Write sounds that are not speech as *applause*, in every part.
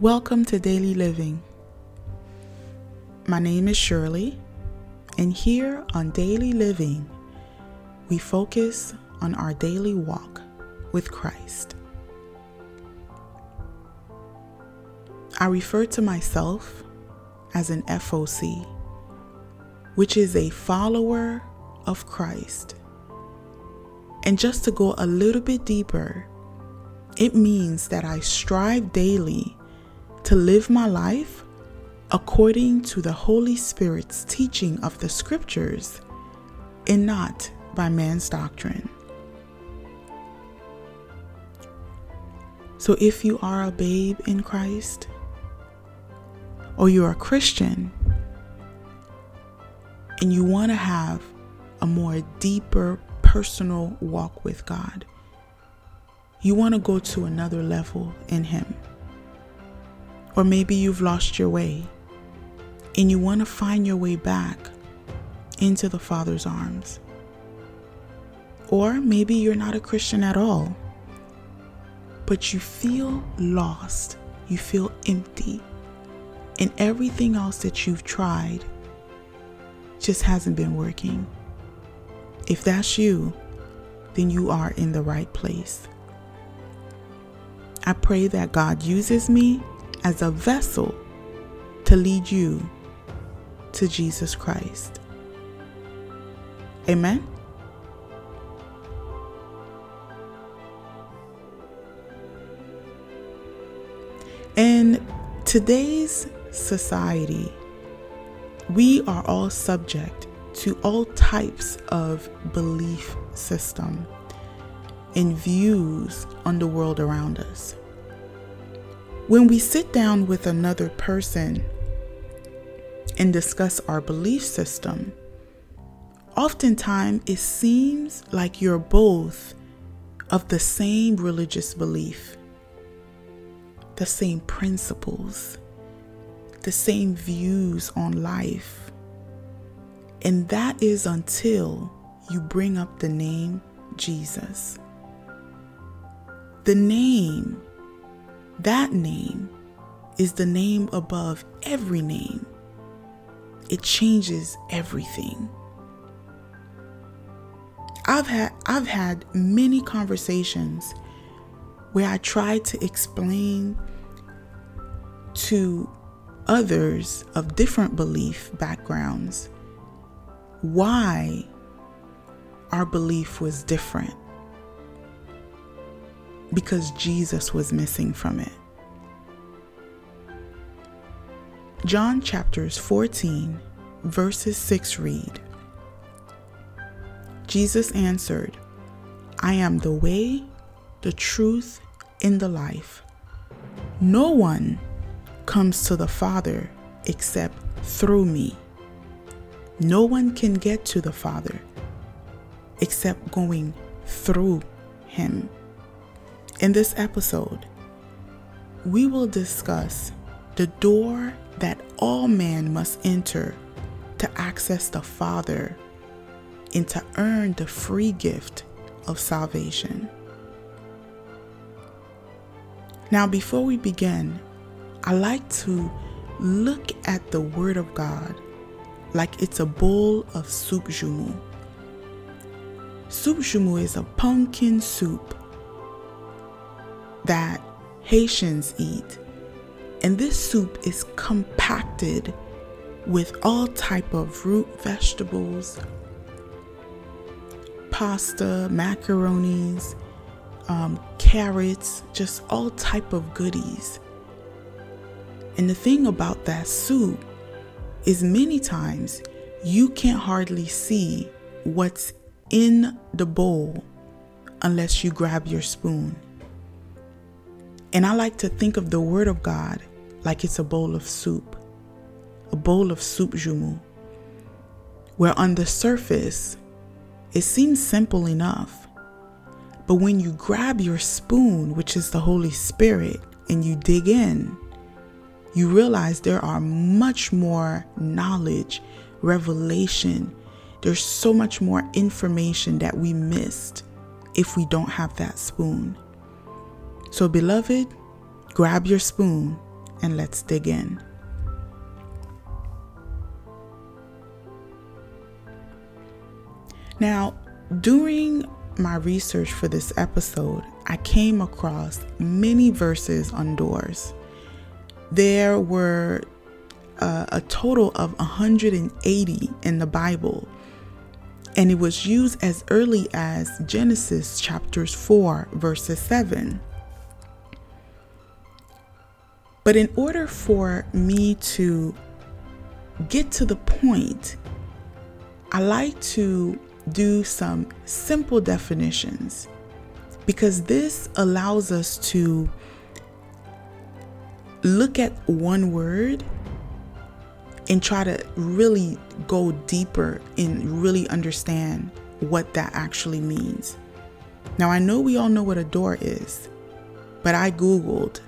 Welcome to Daily Living. My name is Shirley, and here on Daily Living, we focus on our daily walk with Christ. I refer to myself as an FOC, which is a follower of Christ. And just to go a little bit deeper, it means that I strive daily to live my life according to the Holy Spirit's teaching of the Scriptures and not by man's doctrine. So, if you are a babe in Christ, or you're a Christian, and you want to have a more deeper personal walk with God, you want to go to another level in Him. Or maybe you've lost your way and you want to find your way back into the Father's arms. Or maybe you're not a Christian at all, but you feel lost, you feel empty, and everything else that you've tried just hasn't been working. If that's you, then you are in the right place. I pray that God uses me as a vessel to lead you to Jesus Christ. Amen. In today's society, we are all subject to all types of belief system and views on the world around us. When we sit down with another person and discuss our belief system, oftentimes it seems like you're both of the same religious belief, the same principles, the same views on life. And that is until you bring up the name Jesus. The name, that name, is the name above every name. It changes everything. I've had I've had many conversations where I try to explain to others of different belief backgrounds why our belief was different because Jesus was missing from it. John chapters 14, verses 6 read Jesus answered, I am the way, the truth, and the life. No one comes to the Father except through me. No one can get to the Father except going through Him. In this episode, we will discuss the door that all man must enter to access the Father and to earn the free gift of salvation. Now, before we begin, I like to look at the Word of God like it's a bowl of soup joumou. Soup joumou is a pumpkin soup that Haitians eat. And this soup is compacted with all type of root vegetables, pasta, macaronis, um, carrots, just all type of goodies. And the thing about that soup is many times you can't hardly see what's in the bowl unless you grab your spoon. And I like to think of the Word of God like it's a bowl of soup, a bowl of soup joumou, where on the surface it seems simple enough. But when you grab your spoon, which is the Holy Spirit, and you dig in, you realize there are much more knowledge, revelation. There's so much more information that we missed if we don't have that spoon. So, beloved, grab your spoon and let's dig in. Now, during my research for this episode, I came across many verses on doors. There were uh, a total of 180 in the Bible, and it was used as early as Genesis chapters 4, verses 7. But in order for me to get to the point, I like to do some simple definitions because this allows us to look at one word and try to really go deeper and really understand what that actually means. Now, I know we all know what a door is, but I Googled.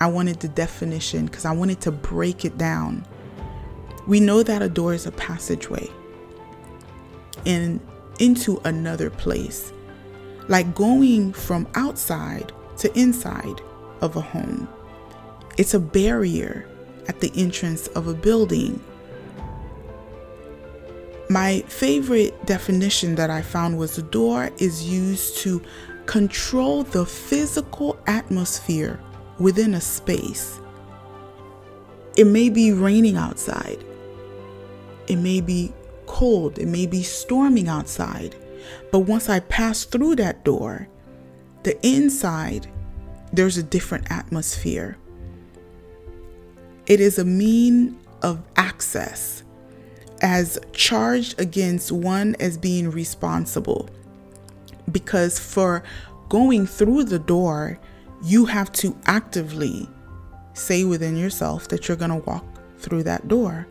I wanted the definition because I wanted to break it down. We know that a door is a passageway in into another place, like going from outside to inside of a home. It's a barrier at the entrance of a building. My favorite definition that I found was the door is used to control the physical atmosphere within a space. It may be raining outside. It may be cold, it may be storming outside. But once I pass through that door, the inside, there's a different atmosphere. It is a mean of access as charged against one as being responsible. Because for going through the door, you have to actively say within yourself that you're going to walk through that door.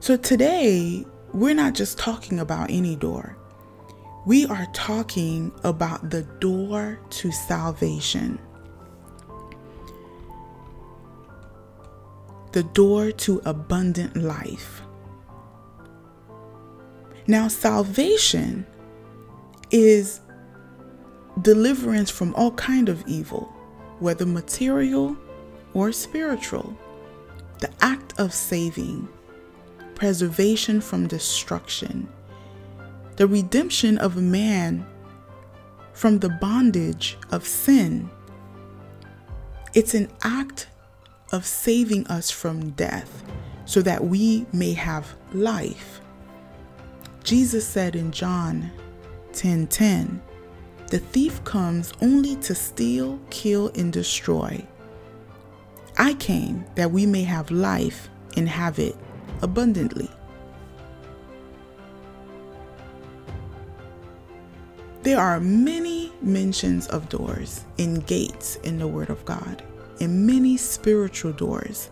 So today, we're not just talking about any door. We are talking about the door to salvation. The door to abundant life. Now, salvation is deliverance from all kind of evil, whether material or spiritual. The act of saving preservation from destruction, the redemption of man from the bondage of sin. It's an act of saving us from death so that we may have life. Jesus said in John 10:10, 10, "The thief comes only to steal, kill and destroy. I came that we may have life and have it abundantly. There are many mentions of doors and gates in the Word of God, and many spiritual doors.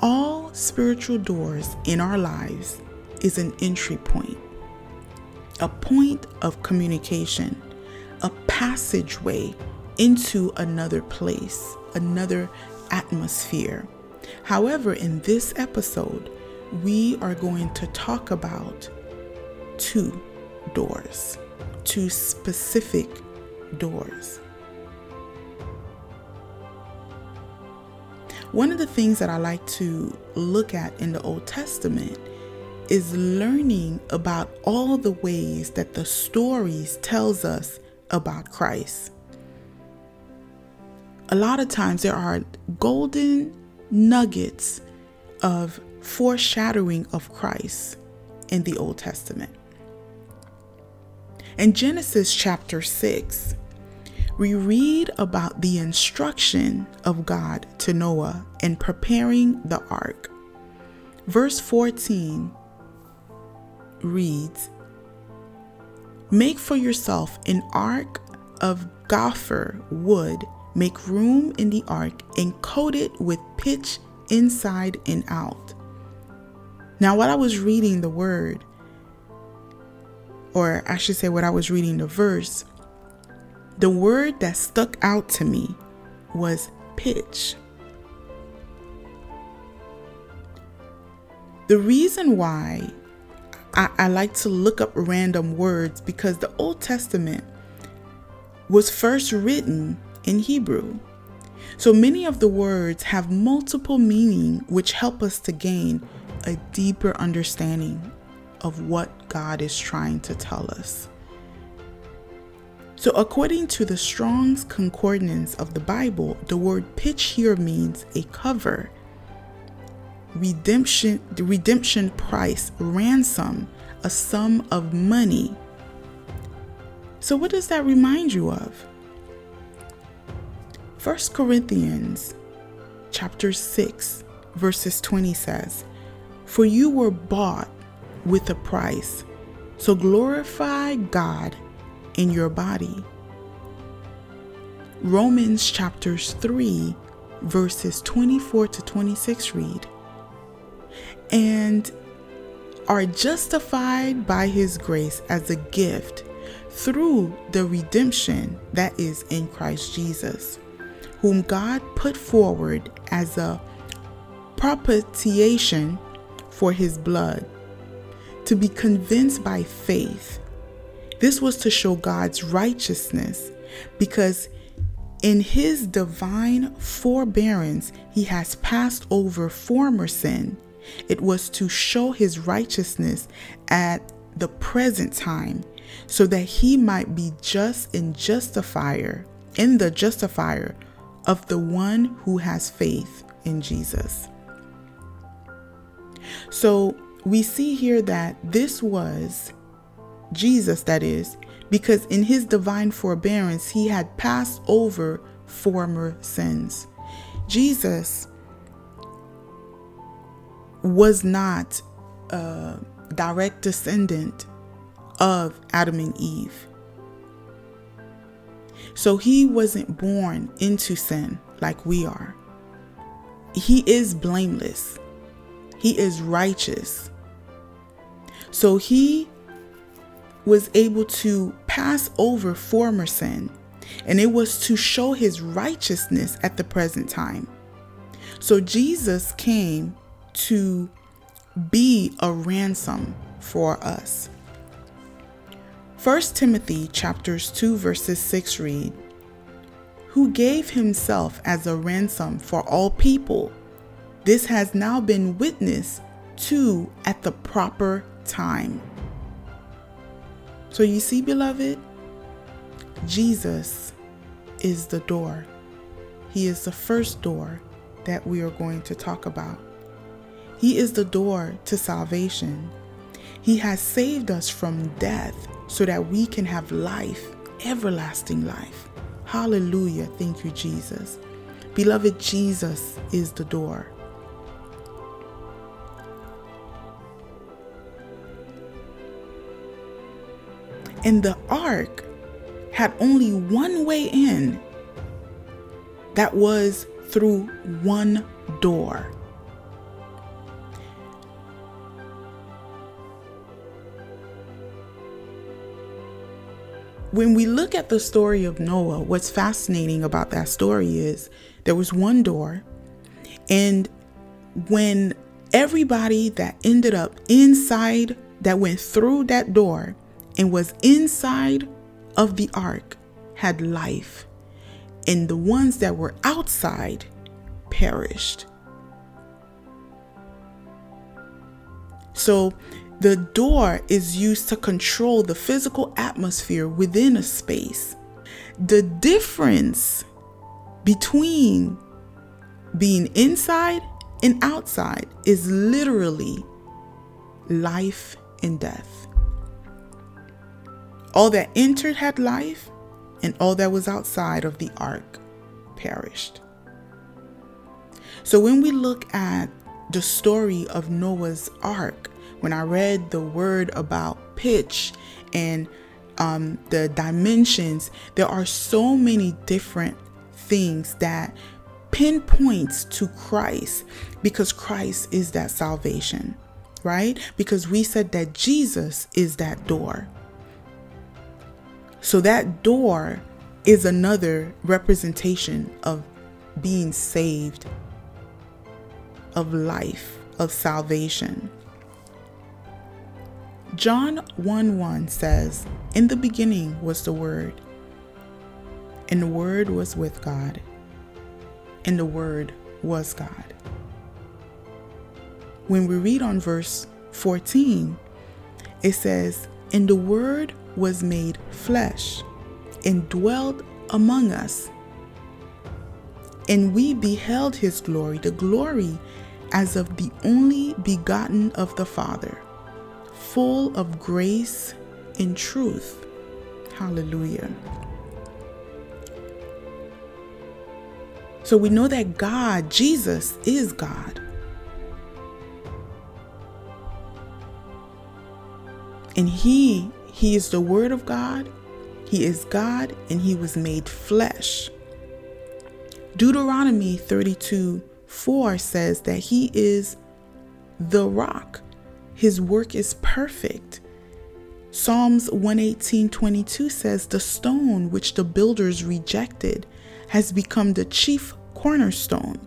All spiritual doors in our lives is an entry point, a point of communication, a passageway into another place, another atmosphere. However, in this episode, we are going to talk about two doors, two specific doors. One of the things that I like to look at in the Old Testament is learning about all the ways that the stories tells us about Christ. A lot of times there are golden nuggets of foreshadowing of Christ in the Old Testament. In Genesis chapter 6, we read about the instruction of God to Noah in preparing the ark. Verse 14 reads Make for yourself an ark of gopher wood Make room in the ark and coat it with pitch inside and out. Now, while I was reading the word, or I should say, what I was reading the verse, the word that stuck out to me was pitch. The reason why I, I, like to look up random words because the Old Testament was first written in Hebrew. So many of the words have multiple meaning which help us to gain a deeper understanding of what God is trying to tell us. So, according to the Strong's Concordance of the Bible, the word pitch here means a cover, redemption, the redemption price, ransom, a sum of money. So, what does that remind you of? 1 Corinthians chapter 6 verses 20 says, "For you were bought with a price. So glorify God in your body." Romans chapters 3 verses 24 to 26 read, "And are justified by his grace as a gift through the redemption that is in Christ Jesus." whom God put forward as a propitiation for his blood, to be convinced by faith. This was to show God's righteousness because in his divine forbearance he has passed over former sin. It was to show his righteousness at the present time so that he might be just and justifier in the justifier of the one who has faith in Jesus. So we see here that this was Jesus, that is, because in his divine forbearance, he had passed over former sins. Jesus was not a direct descendant of Adam and Eve. So he wasn't born into sin like we are. He is blameless, he is righteous. So he was able to pass over former sin, and it was to show his righteousness at the present time. So Jesus came to be a ransom for us. 1 Timothy chapters 2 verses 6 read, Who gave himself as a ransom for all people. This has now been witnessed to at the proper time. So you see, beloved, Jesus is the door. He is the first door that we are going to talk about. He is the door to salvation. He has saved us from death so that we can have life, everlasting life. Hallelujah. Thank you, Jesus. Beloved, Jesus is the door. And the ark had only one way in that was through one door. When we look at the story of Noah, what's fascinating about that story is there was one door, and when everybody that ended up inside, that went through that door and was inside of the ark, had life, and the ones that were outside perished. So the door is used to control the physical atmosphere within a space. The difference between being inside and outside is literally life and death. All that entered had life, and all that was outside of the ark perished. So when we look at the story of Noah's ark, when I read the word about pitch and um, the dimensions, there are so many different things that pinpoints to Christ because Christ is that salvation, right? Because we said that Jesus is that door. So that door is another representation of being saved, of life, of salvation. John 1 1 says, In the beginning was the Word, and the Word was with God, and the Word was God. When we read on verse 14, it says, And the Word was made flesh and dwelt among us. And we beheld his glory, the glory as of the only begotten of the Father, full of grace and truth. Hallelujah. So we know that God, Jesus, is God. And He, He is the Word of God. He is God, and He was made flesh. Deuteronomy 32 4 says that He is the rock. His work is perfect. Psalms 118 22 says, The stone which the builders rejected has become the chief cornerstone.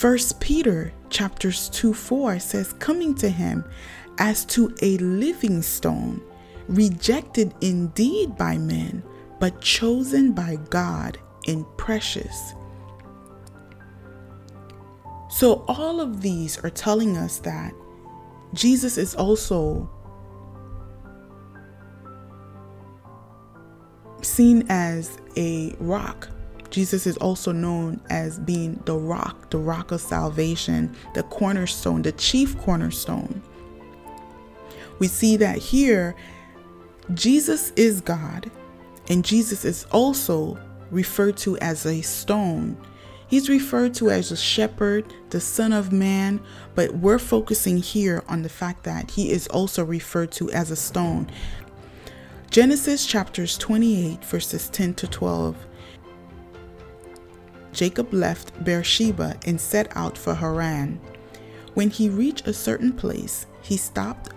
1 Peter chapters 2 4 says, Coming to him as to a living stone, rejected indeed by men, but chosen by God and precious. So, all of these are telling us that Jesus is also seen as a rock. Jesus is also known as being the rock, the rock of salvation, the cornerstone, the chief cornerstone. We see that here, Jesus is God, and Jesus is also referred to as a stone. He's referred to as a shepherd, the Son of Man, but we're focusing here on the fact that he is also referred to as a stone. Genesis chapters 28, verses 10 to 12. Jacob left Beersheba and set out for Haran. When he reached a certain place, he stopped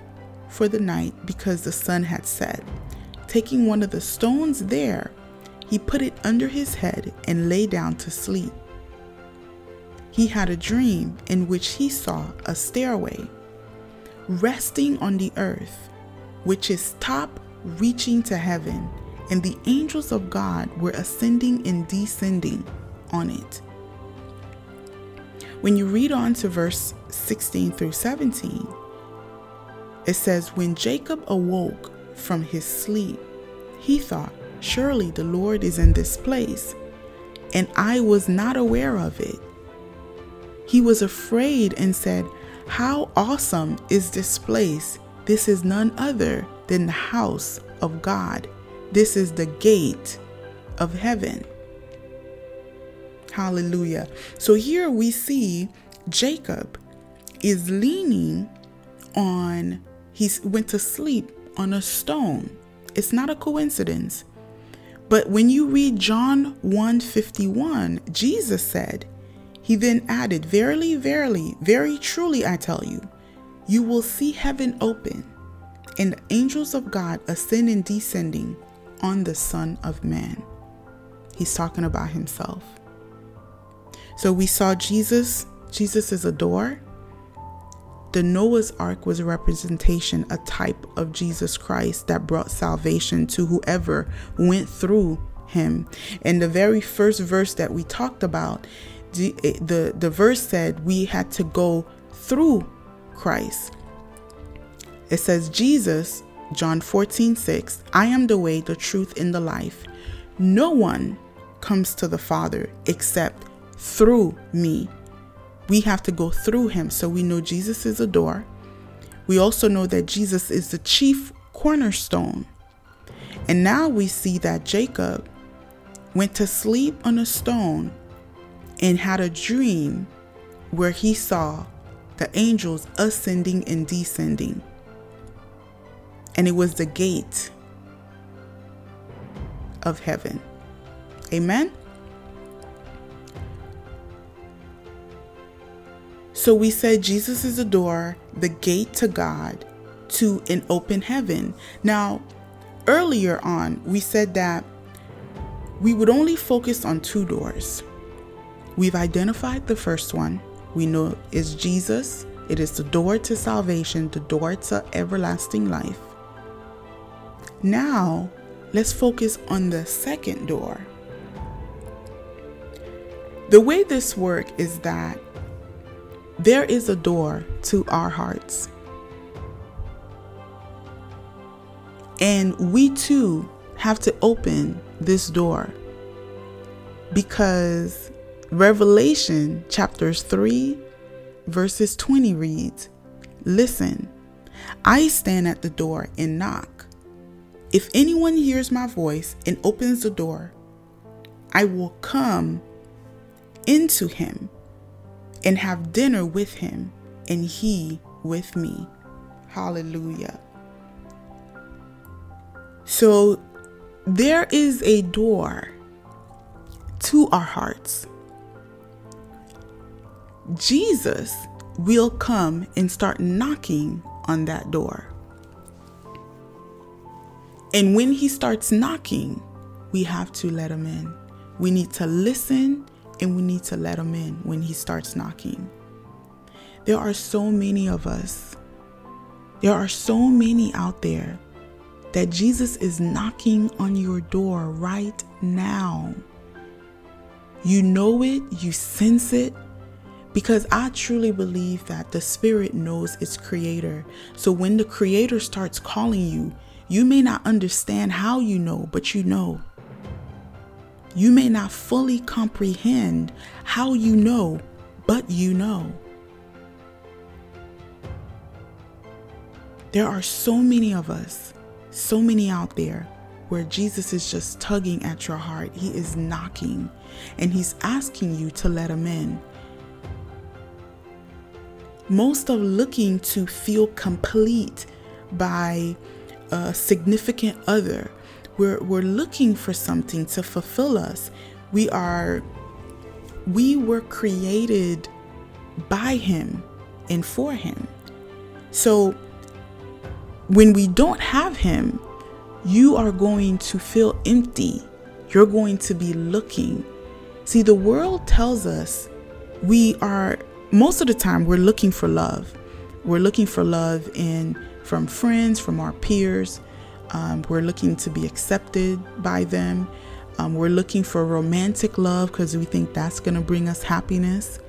for the night because the sun had set. Taking one of the stones there, he put it under his head and lay down to sleep. He had a dream in which he saw a stairway resting on the earth, which is top reaching to heaven, and the angels of God were ascending and descending on it. When you read on to verse 16 through 17, it says, When Jacob awoke from his sleep, he thought, Surely the Lord is in this place, and I was not aware of it. He was afraid and said, How awesome is this place! This is none other than the house of God. This is the gate of heaven. Hallelujah. So here we see Jacob is leaning on, he went to sleep on a stone. It's not a coincidence. But when you read John 151, Jesus said, He then added, Verily, verily, very truly I tell you, you will see heaven open and the angels of God ascending and descending on the Son of Man. He's talking about himself. So we saw Jesus. Jesus is a door. The Noah's Ark was a representation, a type of Jesus Christ that brought salvation to whoever went through him. And the very first verse that we talked about, the, eh, the, the verse said we had to go through Christ. It says, Jesus, John 14, 6, I am the way, the truth, and the life. No one comes to the Father except through me. We have to go through him. So we know Jesus is a door. We also know that Jesus is the chief cornerstone. And now we see that Jacob went to sleep on a stone and had a dream where he saw the angels ascending and descending and it was the gate of heaven. Amen. So we said Jesus is the door, the gate to God, to an open heaven. Now, earlier on, we said that we would only focus on two doors. We've identified the first one. We know is Jesus. It is the door to salvation, the door to everlasting life. Now, let's focus on the second door. The way this works is that there is a door to our hearts. And we too have to open this door because Revelation chapters 3, verses 20 reads Listen, I stand at the door and knock. If anyone hears my voice and opens the door, I will come into him and have dinner with him and he with me. Hallelujah. So there is a door to our hearts. Jesus will come and start knocking on that door. And when he starts knocking, we have to let him in. We need to listen and we need to let him in when he starts knocking. There are so many of us, there are so many out there that Jesus is knocking on your door right now. You know it, you sense it, because I truly believe that the Spirit knows its creator. So when the creator starts calling you, you may not understand how you know, but you know. You may not fully comprehend how you know, but you know. There are so many of us, so many out there, where Jesus is just tugging at your heart. He is knocking and He's asking you to let Him in. Most of looking to feel complete by a significant other we're, we're looking for something to fulfill us. We are, we were created by Him and for Him. So when we don't have Him, you are going to feel empty. You're going to be looking. See, the world tells us we are, most of the time, we're looking for love. We're looking for love in from friends, from our peers, um, we're looking to be accepted by them. Um, we're looking for romantic love because we think that's going to bring us happiness.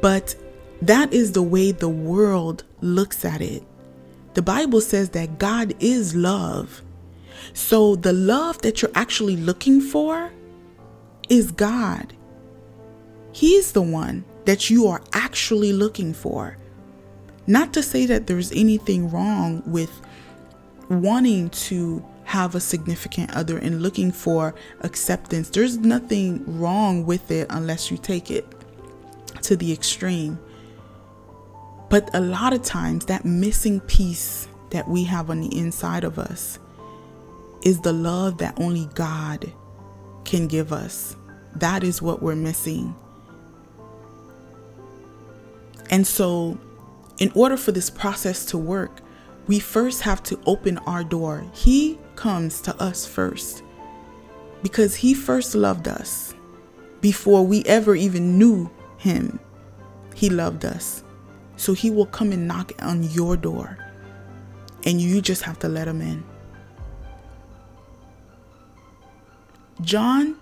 But that is the way the world looks at it. The Bible says that God is love. So the love that you're actually looking for is God. He's the one that you are actually looking for. Not to say that there's anything wrong with wanting to have a significant other and looking for acceptance. There's nothing wrong with it unless you take it to the extreme. But a lot of times, that missing piece that we have on the inside of us is the love that only God can give us. That is what we're missing. And so, in order for this process to work, we first have to open our door. He comes to us first because He first loved us before we ever even knew Him. He loved us. So He will come and knock on your door, and you just have to let Him in. John,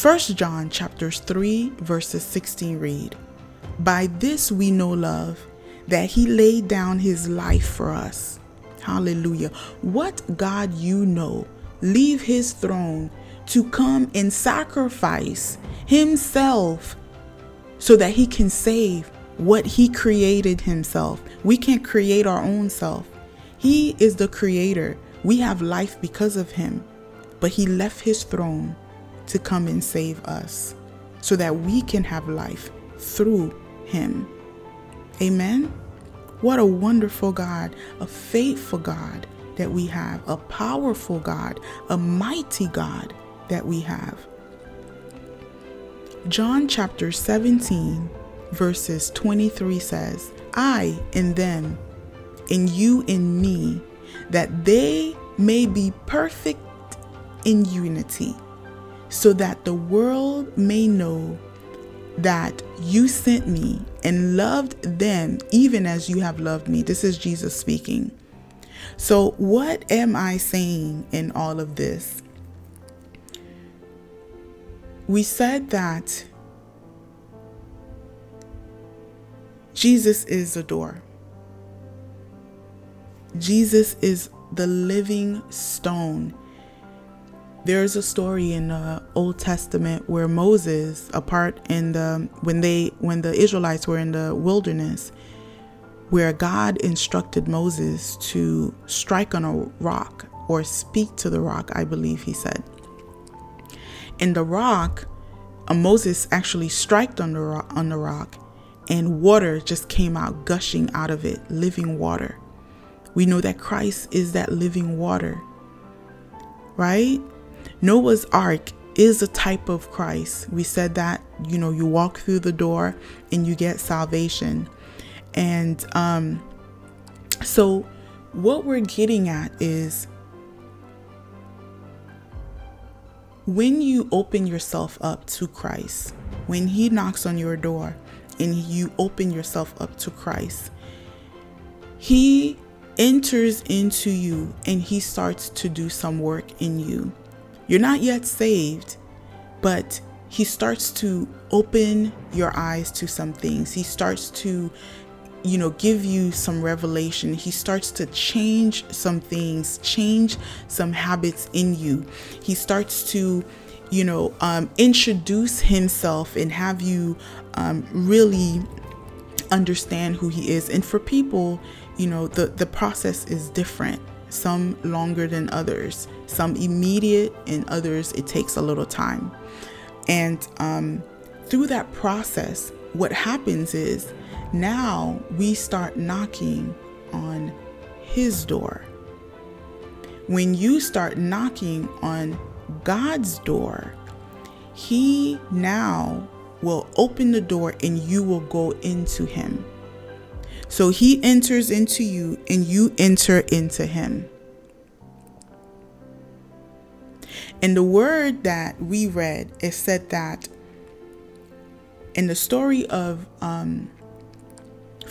1 John chapters 3 verses 16 read, By this we know love that he laid down his life for us. Hallelujah. What God you know, leave his throne to come and sacrifice himself so that he can save what he created himself. We can't create our own self. He is the creator. We have life because of him. But he left his throne to come and save us so that we can have life through him. Amen. What a wonderful God, a faithful God that we have, a powerful God, a mighty God that we have. John chapter 17, verses 23 says, I in them, and you in me, that they may be perfect in unity, so that the world may know that you sent me and loved them even as you have loved me. This is Jesus speaking. So, what am I saying in all of this? We said that Jesus is the door. Jesus is the living stone. There's a story in the Old Testament where Moses, apart in the when they when the Israelites were in the wilderness, where God instructed Moses to strike on a rock or speak to the rock, I believe he said. And the rock, uh, Moses actually struck on the rock, on the rock, and water just came out gushing out of it, living water. We know that Christ is that living water, right? Noah's ark is a type of Christ. We said that, you know, you walk through the door and you get salvation. And um, so, what we're getting at is when you open yourself up to Christ, when He knocks on your door and you open yourself up to Christ, He enters into you and he starts to do some work in you. You're not yet saved, but he starts to open your eyes to some things. He starts to you know give you some revelation. He starts to change some things change some habits in you. He starts to you know um, introduce himself and have you um, really understand who he is. And for people you know the the process is different some longer than others some immediate and others it takes a little time. And um, through that process what happens is now we start knocking on his door. When you start knocking on god's door he now will open the door and you will go into him so he enters into you and you enter into him. And the word that we read, it said that in the story of um,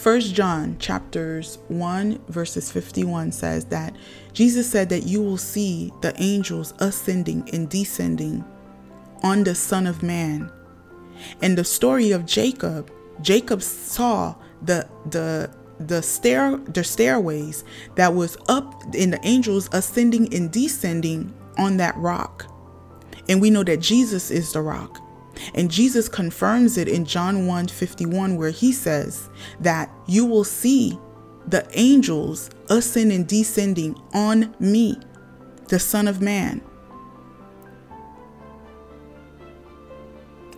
1 John chapters 1 verses 51 says that Jesus said that you will see the angels ascending and descending on the Son of Man. In the story of Jacob, Jacob saw the the the stair the stairways that was up in the angels ascending and descending on that rock. And we know that Jesus is the rock. And Jesus confirms it in John 1 51, where he says that you will see the angels ascend and descending on me, the Son of Man.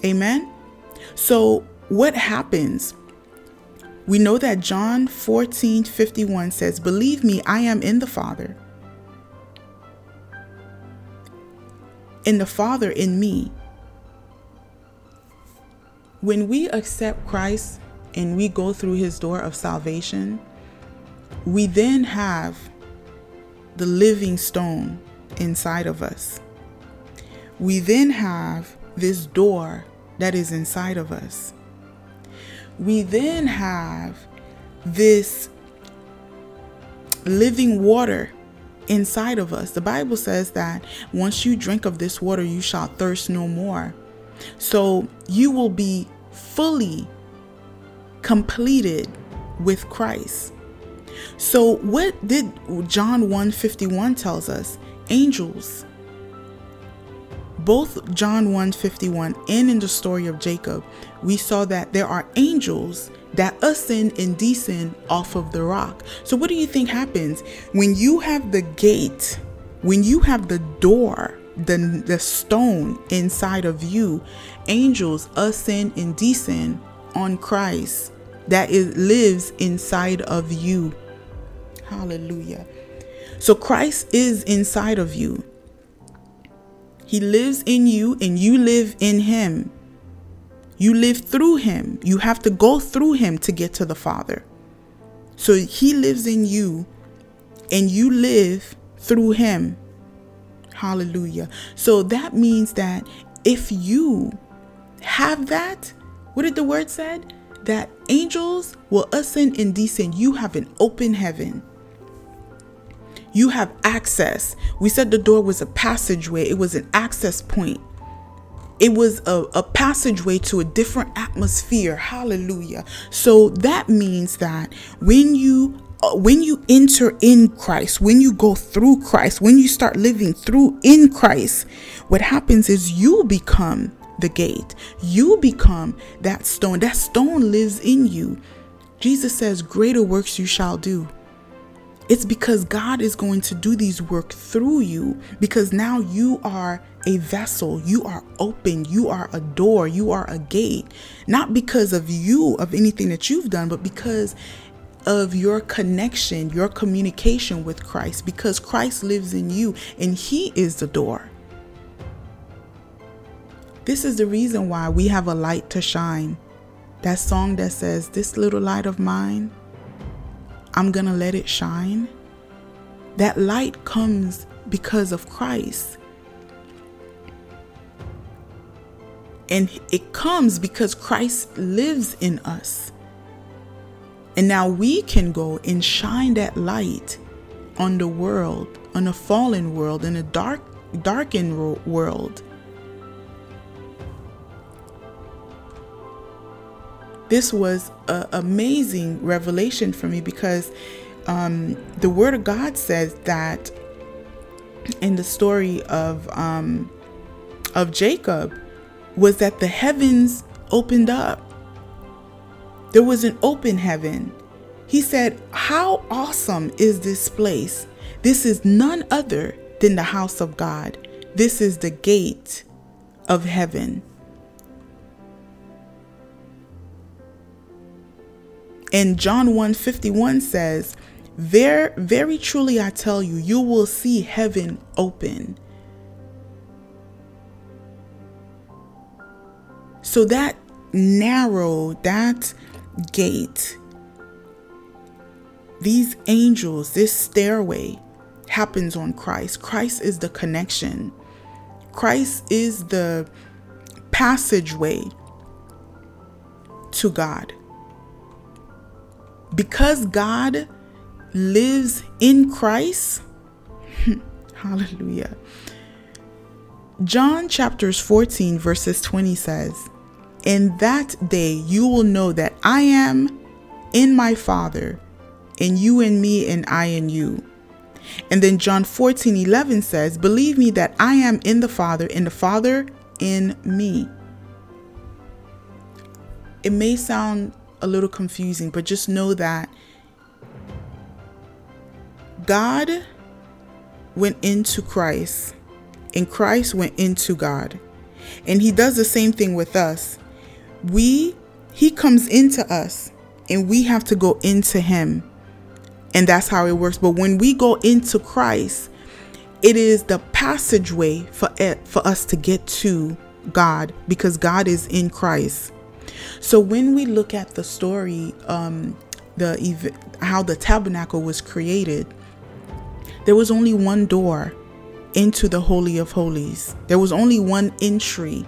Amen. So, what happens we know that John 14 51 says, Believe me, I am in the Father, in the Father in me. When we accept Christ and we go through his door of salvation, we then have the living stone inside of us. We then have this door that is inside of us we then have this living water inside of us. The Bible says that once you drink of this water, you shall thirst no more. So you will be fully completed with Christ. So what did John 151 tells us? Angels both John 151 and in the story of Jacob, we saw that there are angels that ascend and descend off of the rock. So, what do you think happens when you have the gate, when you have the door, the, the stone inside of you? Angels ascend and descend on Christ that is, lives inside of you. Hallelujah. So, Christ is inside of you. He lives in you and you live in him. You live through him. You have to go through him to get to the Father. So he lives in you and you live through him. Hallelujah. So that means that if you have that, what did the word said? That angels will ascend and descend. You have an open heaven. You have access. We said the door was a passageway, it was an access point. it was a, a passageway to a different atmosphere. Hallelujah. So that means that when you uh, when you enter in Christ, when you go through Christ, when you start living through in Christ, what happens is you become the gate. You become that stone. That stone lives in you. Jesus says, Greater works you shall do. It's because God is going to do these work through you because now you are a vessel, you are open, you are a door, you are a gate. Not because of you, of anything that you've done, but because of your connection, your communication with Christ, because Christ lives in you and He is the door. This is the reason why we have a light to shine. That song that says, This little light of mine, I'm going to let it shine. That light comes because of Christ. And it comes because Christ lives in us. And now we can go and shine that light on the world, on a fallen world, in a dark, darkened world. This was an amazing revelation for me because um, the Word of God says that in the story of um, of Jacob was that the heavens opened up. There was an open heaven. He said, "How awesome is this place? This is none other than the house of God. This is the gate of heaven." And John 151 says, very, very truly I tell you, you will see heaven open. So that narrow, that gate, these angels, this stairway happens on Christ. Christ is the connection. Christ is the passageway to God because God lives in Christ, *laughs* hallelujah. John chapters 14, verses 20 says, In that day you will know that I am in my Father, and you in me, and I in you. And then John 14, 11 says, Believe me that I am in the Father, and the Father in me. It may sound a little confusing, but just know that God went into Christ and Christ went into God. And he does the same thing with us. We he comes into us and we have to go into him. And that's how it works. But when we go into Christ, it is the passageway for it, for us to get to God because God is in Christ. So when we look at the story, um, the how the tabernacle was created, there was only one door into the holy of holies. There was only one entry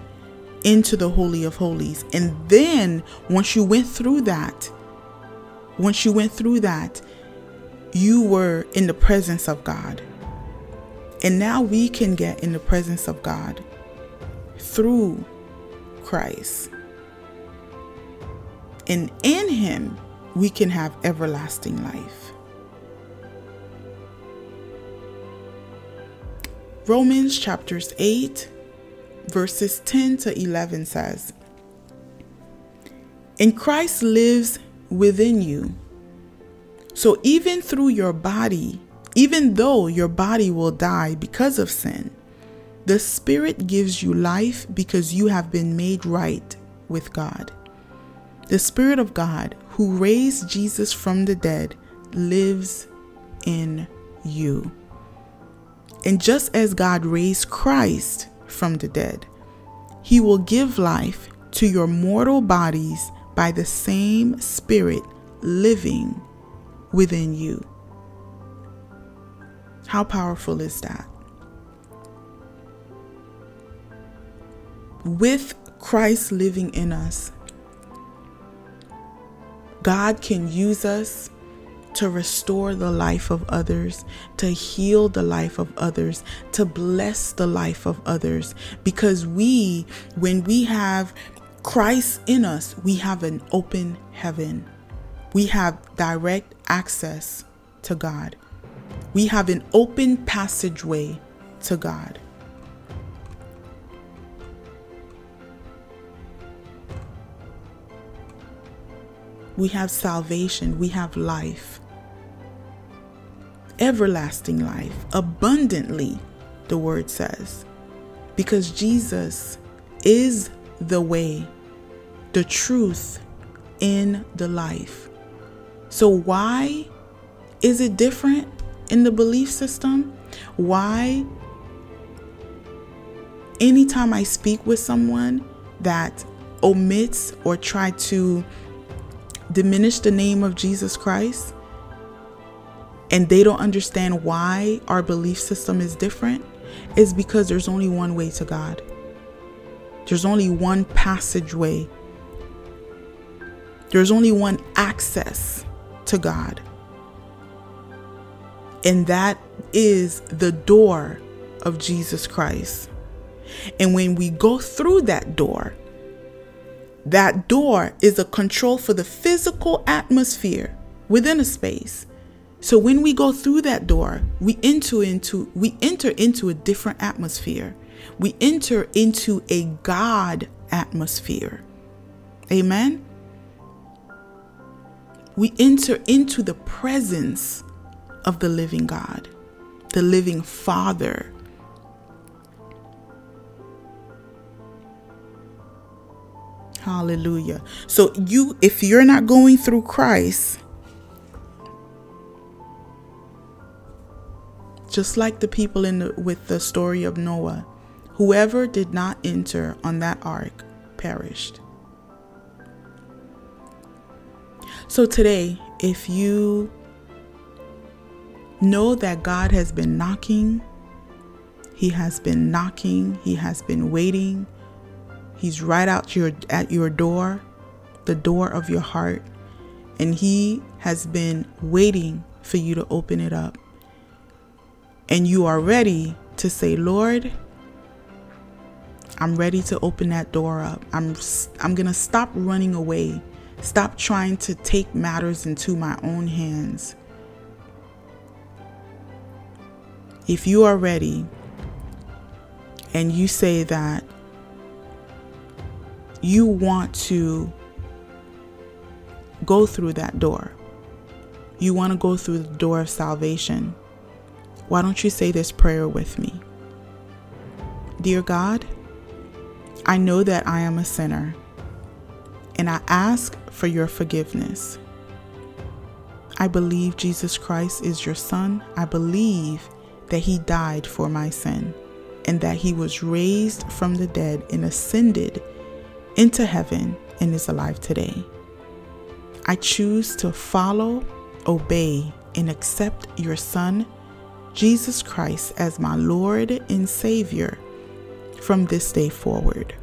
into the holy of holies, and then once you went through that, once you went through that, you were in the presence of God. And now we can get in the presence of God through Christ. And in him, we can have everlasting life. Romans chapters 8, verses 10 to 11 says, And Christ lives within you. So even through your body, even though your body will die because of sin, the Spirit gives you life because you have been made right with God. The Spirit of God, who raised Jesus from the dead, lives in you. And just as God raised Christ from the dead, He will give life to your mortal bodies by the same Spirit living within you. How powerful is that? With Christ living in us, God can use us to restore the life of others, to heal the life of others, to bless the life of others. Because we, when we have Christ in us, we have an open heaven. We have direct access to God. We have an open passageway to God. We have salvation. We have life. Everlasting life, abundantly, the word says. Because Jesus is the way, the truth, in the life. So, why is it different in the belief system? Why, anytime I speak with someone that omits or try to diminish the name of Jesus Christ and they don't understand why our belief system is different, is because there's only one way to God. There's only one passageway. There's only one access to God. And that is the door of Jesus Christ. And when we go through that door, that door is a control for the physical atmosphere within a space. So when we go through that door, we enter into we enter into a different atmosphere. We enter into a God atmosphere. Amen. We enter into the presence of the living God, the living Father. Hallelujah. So you if you're not going through Christ, just like the people in the, with the story of Noah, whoever did not enter on that ark perished. So today, if you know that God has been knocking, He has been knocking, He has been waiting, He's right out your at your door, the door of your heart, and He has been waiting for you to open it up. And you are ready to say, Lord, I'm ready to open that door up. I'm I'm going to stop running away Stop trying to take matters into my own hands. If you are ready and you say that you want to go through that door, you want to go through the door of salvation, why don't you say this prayer with me? Dear God, I know that I am a sinner and I ask for your forgiveness. I believe Jesus Christ is your Son. I believe that He died for my sin and that He was raised from the dead and ascended into heaven and is alive today. I choose to follow, obey, and accept your Son, Jesus Christ, as my Lord and Savior from this day forward.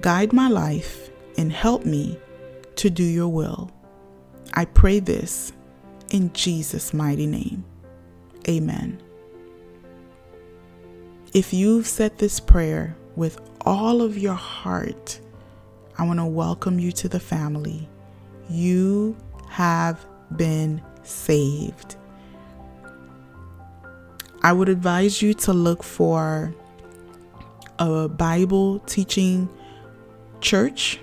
Guide my life and help me to do your will. I pray this in Jesus' mighty name. Amen. If you've said this prayer with all of your heart, I want to welcome you to the family. You have been saved. I would advise you to look for a Bible teaching church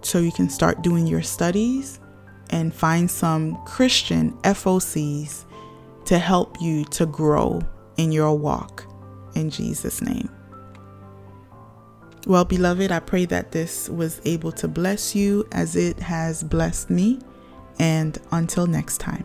so you can start doing your studies and find some Christian FOCs to help you to grow in your walk in Jesus' name. Well, beloved, I pray that this was able to bless you as it has blessed me. And until next time.